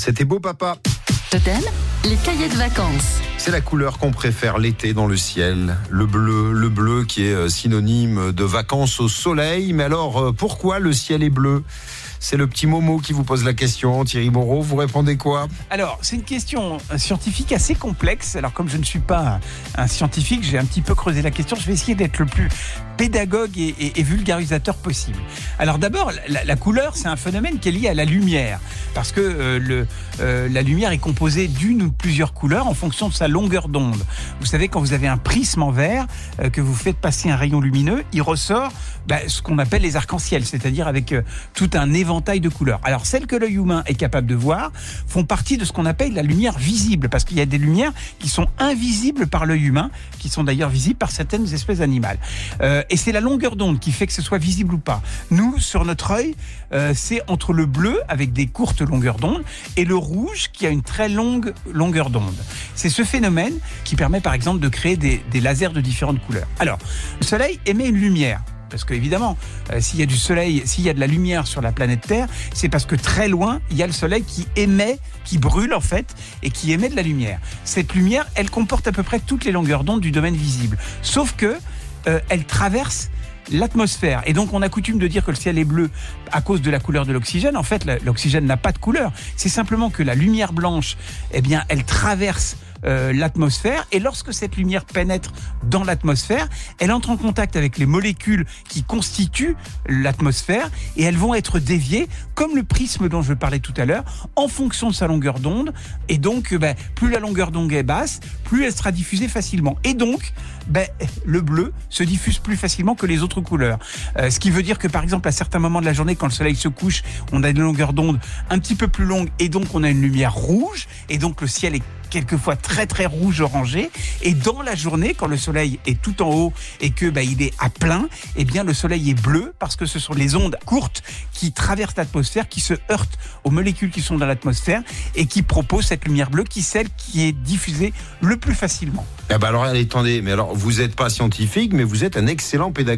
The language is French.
C'était beau papa. Totem, les cahiers de vacances. C'est la couleur qu'on préfère l'été dans le ciel. Le bleu, le bleu qui est euh, synonyme de vacances au soleil. Mais alors, euh, pourquoi le ciel est bleu? C'est le petit Momo qui vous pose la question. Thierry Moreau, vous répondez quoi? Alors, c'est une question scientifique assez complexe. Alors, comme je ne suis pas un scientifique, j'ai un petit peu creusé la question. Je vais essayer d'être le plus pédagogue et, vulgarisateur possible. Alors, d'abord, la, couleur, c'est un phénomène qui est lié à la lumière. Parce que euh, euh, la lumière est composée d'une ou plusieurs couleurs en fonction de sa longueur d'onde. Vous savez, quand vous avez un prisme en verre, euh, que vous faites passer un rayon lumineux, il ressort bah, ce qu'on appelle les arcs-en-ciel, c'est-à-dire avec tout un événement de couleurs. Alors celles que l'œil humain est capable de voir font partie de ce qu'on appelle la lumière visible, parce qu'il y a des lumières qui sont invisibles par l'œil humain, qui sont d'ailleurs visibles par certaines espèces animales. Euh, et c'est la longueur d'onde qui fait que ce soit visible ou pas. Nous, sur notre œil, euh, c'est entre le bleu avec des courtes longueurs d'onde et le rouge qui a une très longue longueur d'onde. C'est ce phénomène qui permet par exemple de créer des lasers de différentes couleurs. Alors, le Soleil émet une lumière parce qu'évidemment, euh, s'il y a du soleil, s'il y a de la lumière sur la planète Terre, c'est parce que très loin, il y a le soleil qui émet, qui brûle en fait, et qui émet de la lumière. Cette lumière, elle comporte à peu près toutes les longueurs d'onde du domaine visible. Sauf que euh, elle traverse l'atmosphère. Et donc on a coutume de dire que le ciel est bleu à cause de la couleur de l'oxygène. En fait, l'oxygène n'a pas de couleur. C'est simplement que la lumière blanche, eh bien, elle traverse euh, l'atmosphère. Et lorsque cette lumière pénètre dans l'atmosphère, elle entre en contact avec les molécules qui constituent l'atmosphère et elles vont être déviées comme le prisme dont je parlais tout à l'heure en fonction de sa longueur d'onde. Et donc ben, plus la longueur d'onde est basse, plus elle sera diffusée facilement. Et donc ben, le bleu se diffuse plus facilement que les autres couleurs. Euh, ce qui veut dire que par exemple à certains moments de la journée quand le soleil se couche, on a une longueur d'onde un petit peu plus longue et donc on a une lumière rouge. Et donc le ciel est quelquefois très très rouge orangé et dans la journée quand le soleil est tout en haut et que bah, il est à plein eh bien le soleil est bleu parce que ce sont les ondes courtes qui traversent l'atmosphère qui se heurtent aux molécules qui sont dans l'atmosphère et qui proposent cette lumière bleue qui est celle qui est diffusée le plus facilement. Eh ben alors attendez mais alors vous n'êtes pas scientifique mais vous êtes un excellent pédagogue